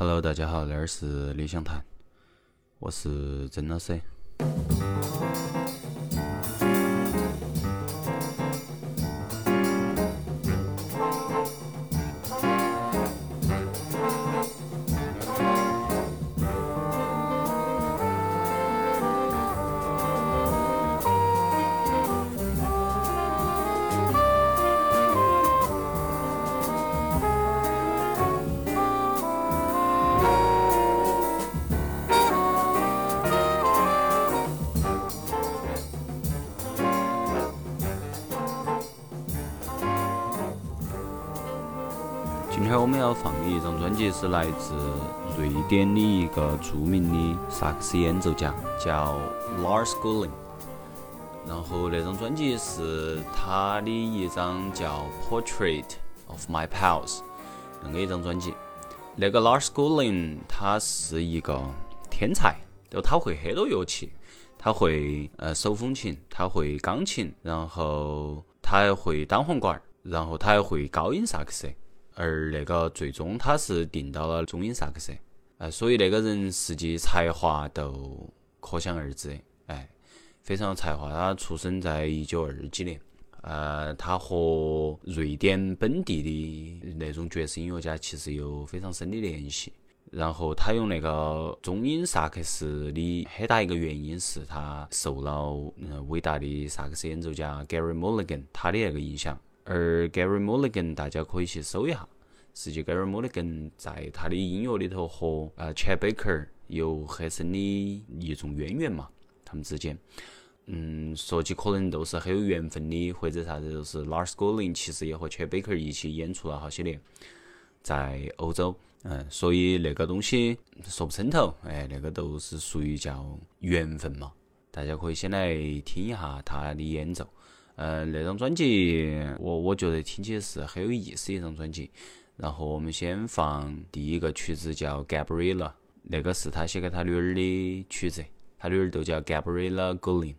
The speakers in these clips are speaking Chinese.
Hello，大家好，这儿是理想谈，我是曾老师。来自瑞典的一个著名的萨克斯演奏家，叫 Lars Gulling。然后那张专辑是他的一张叫《Portrait of My Pals》那个一张专辑。那个 Lars Gullin 他是一个天才，就他会很多乐器，他会呃手风琴，他会钢琴，然后他还会单簧管，然后他还会高音萨克斯。而那个最终他是定到了中音萨克斯，哎，所以那个人实际才华都可想而知，哎，非常有才华。他出生在一九二几年，呃，他和瑞典本地的那种爵士音乐家其实有非常深的联系。然后他用那个中音萨克斯的很大一个原因是他受了嗯伟大的萨克斯演奏家 Gary Mulligan 他的那个影响。而 Gary Mulligan 大家可以去搜一下，实际 Gary Mulligan 在他的音乐里头和呃 Chet Baker 有很深的一种渊源嘛，他们之间，嗯，说起可能都是很有缘分的，或者啥子，就是 Lars Gulling 其实也和 Chet Baker 一起演出了好些年，在欧洲，嗯，所以那个东西说不称头，哎，那个都是属于叫缘分嘛，大家可以先来听一下他的演奏。嗯，那张专辑我我觉得听起是很有意思一张专辑。然后我们先放第一个曲子叫《Gabriela》，那个是他写给他女儿的曲子，他女儿都叫 Gabriela Gulling。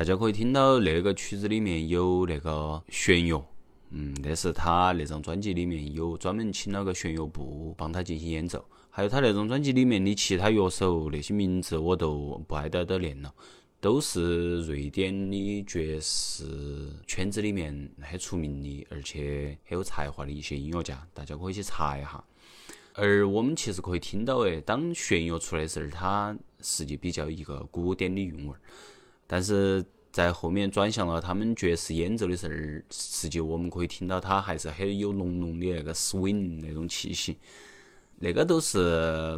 大家可以听到那个曲子里面有那个弦乐，嗯，那是他那张专辑里面有专门请了个弦乐部帮他进行演奏。还有他那张专辑里面的其他乐手，那些名字我都不挨到的念了，都是瑞典的爵士圈子里面很出名的，而且很有才华的一些音乐家，大家可以去查一下。而我们其实可以听到，哎，当弦乐出来的时候，它实际比较一个古典的韵味儿，但是在后面转向了他们爵士演奏的时候，实际我们可以听到它还是很有浓浓的那个 swing 那种气息。那个都是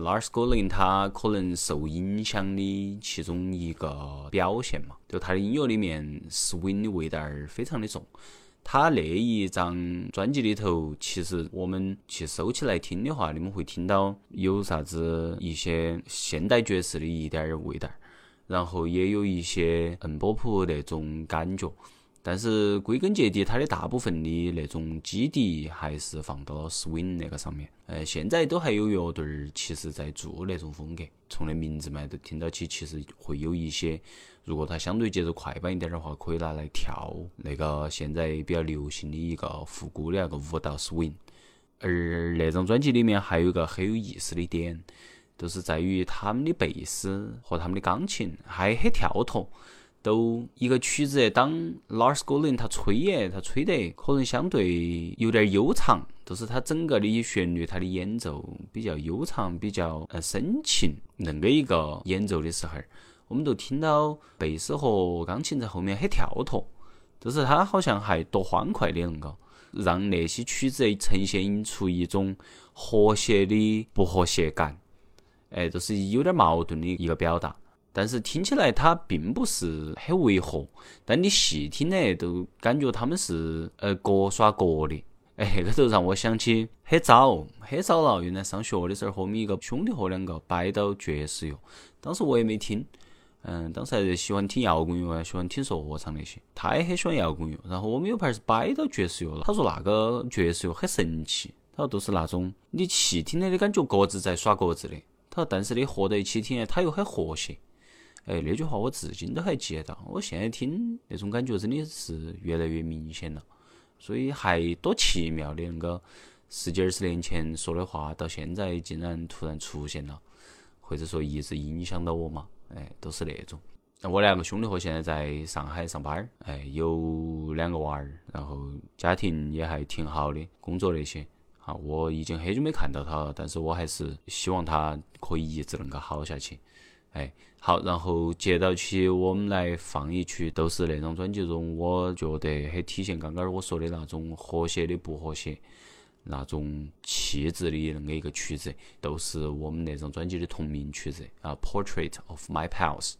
Lars Ulrich 他可能受影响的其中一个表现嘛，就他的音乐里面 swing 的味道儿非常的重。他那一张专辑里头，其实我们去收起来听的话，你们会听到有啥子一些现代爵士的一点儿味道，然后也有一些摁波普那种感觉。但是归根结底，它的大部分的那种基底还是放到了 swing 那个上面。呃，现在都还有乐队儿，其实在做那种风格。从那名字嘛，都听到起，其实会有一些。如果它相对节奏快板一点的话，可以拿来跳那个现在比较流行的一个复古的那个舞蹈 swing。而那张专辑里面还有一个很有意思的点，就是在于他们的贝斯和他们的钢琴还很跳脱。都一个曲子，当 Lars Ulrich 他吹耶，他吹得可能相对有点悠长，就是他整个的。旋律，他的。演奏比较悠长，比较呃深情。恁个一个演奏的。时候，我们都听到贝斯和钢琴在后面很跳脱，就是他好像还多欢快的。恁个，让那些曲子呈现出一种和谐的。不和谐感，哎，就是有点矛盾的一个表达。但是听起来它并不是很违和，但你细听呢，都感觉他们是呃各耍各的。哎，那个就让我想起很早很早了，原来上学的时候，和我们一个兄弟伙两个摆到爵士乐，当时我也没听，嗯，当时还是喜欢听摇滚乐，喜欢听说唱那些。他也很喜欢摇滚乐，然后我们有盘是摆到爵士乐了。他说那个爵士乐很神奇，他说都是那种你细听的，你感觉各自在耍各自的。他说但是你合在一起听，他又很和谐。哎，那句话我至今都还记得到。我现在听那种感觉真的是越来越明显了，所以还多奇妙的那个十几二十年前说的话，到现在竟然突然出现了，或者说一直影响到我嘛？哎，都是那种。那我两个兄弟伙现在在上海上班儿，哎，有两个娃儿，然后家庭也还挺好的，工作那些。啊，我已经很久没看到他了，但是我还是希望他可以一直能够好下去。哎，好，然后接到起我们来放一曲，都是那张专辑中，我觉得很体现刚刚我说的那种和谐的不和谐，那种气质的那个一个曲子，都是我们那张专辑的同名曲子啊，《Portrait of My Pals》。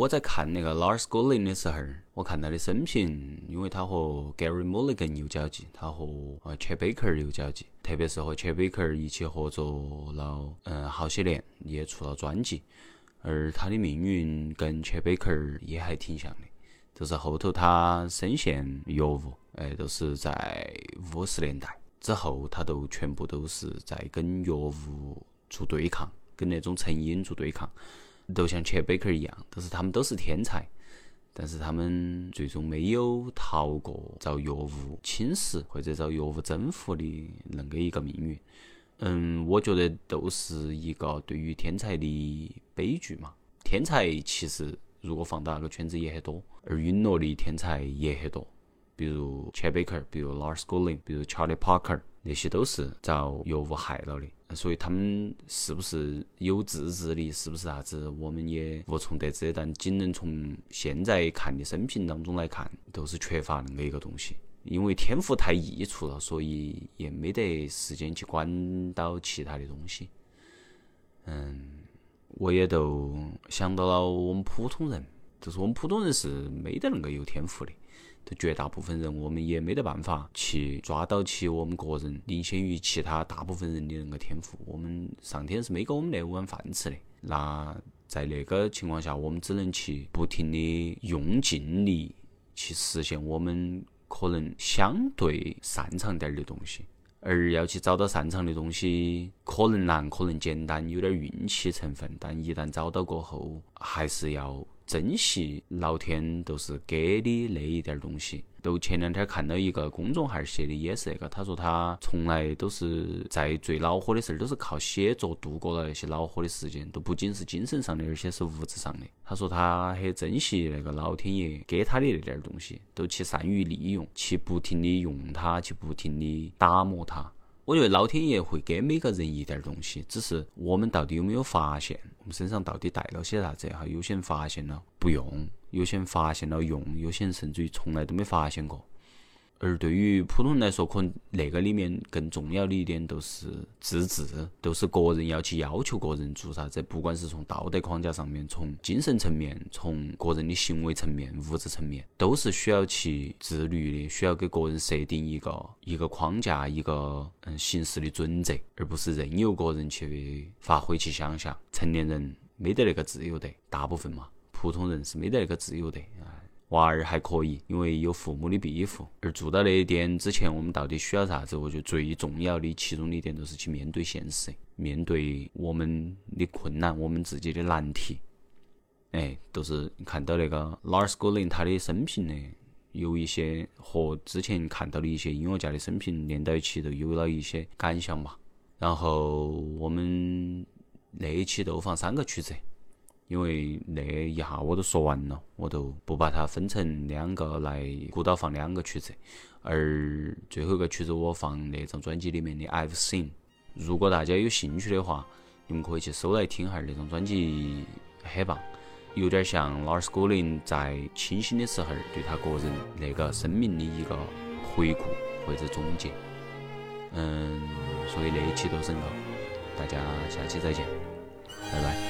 我在看那个 Lars g o l i n 的时候，我看他的生平，因为他和 Gary Mulligan 有交集，他和呃 Chet Baker 有交集，特别是和 Chet Baker 一起合作了嗯好些年，也出了专辑。而他的命运跟 Chet Baker 也还挺像的，就是后头他深陷药物，哎，都是在五十年代之后，他都全部都是在跟药物做对抗，跟那种成瘾做对抗。都像切贝克一样，都是他们都是天才，但是他们最终没有逃过遭药物侵蚀或者遭药物征服的恁个一个命运。嗯，我觉得都是一个对于天才的悲剧嘛。天才其实如果放到那个圈子也很多，而陨落的天才也很多，比如切贝克，比如 Lars Golin，比如 Charlie Parker。那些都是遭药物害了的，所以他们是不是有自制力，是不是啥子，我们也无从得知。但仅能从现在看的生平当中来看，都是缺乏那么一个东西。因为天赋太溢出了，所以也没得时间去管到其他的东西。嗯，我也都想到了我们普通人，就是我们普通人是没得那个有天赋的。绝大部分人，我们也没得办法去抓到起我们个人领先于其他大部分人的那个天赋。我们上天是没给我们那碗饭吃的。那在那个情况下，我们只能去不停的用尽力去实现我们可能相对擅长点儿的东西。而要去找到擅长的东西，可能难，可能简单，有点运气成分。但一旦找到过后，还是要。珍惜老天都是给的那一点东西。都前两天看到一个公众号写的也是那个，他说他从来都是在最恼火的事儿，都是靠写作度过了那些恼火的时间，都不仅是精神上的，而且是物质上的。他说他很珍惜那个老天爷给他的那点东西，都去善于利用，去不停的用它，去不停的打磨它。我觉得老天爷会给每个人一点东西，只是我们到底有没有发现，我们身上到底带了些啥子哈？有些人发现了不用，有些人发现了用，有些人甚至于从来都没发现过。而对于普通人来说，可能那个里面更重要的一点都是自治，都是个人要去要求个人做啥子，不管是从道德框架上面，从精神层面，从个人的行为层面、物质层面，都是需要去自律的，需要给个人设定一个一个框架，一个嗯行事的准则，而不是任由个人去发挥去想象。成年人没得那个自由的，大部分嘛，普通人是没得那个自由的啊。娃儿还可以，因为有父母的庇护。而做到那一点之前，我们到底需要啥子？我觉得最重要的其中的一点，就是去面对现实，面对我们的困难，我们自己的难题。哎，都是看到那个 Lars Goling 他的生平呢，有一些和之前看到的一些音乐家的生平连到一起，都有了一些感想嘛。然后我们那一期都放三个曲子。因为那一下我都说完了，我都不把它分成两个来鼓捣放两个曲子，而最后一个曲子我放那张专辑里面的《I've Seen》。如果大家有兴趣的话，你们可以去搜来听下那张专辑，很棒，有点像 Lars g o l i n 在清醒的时候对他个人那个生命的一个回顾或者总结。嗯，所以那一期都是个，大家下期再见，拜拜。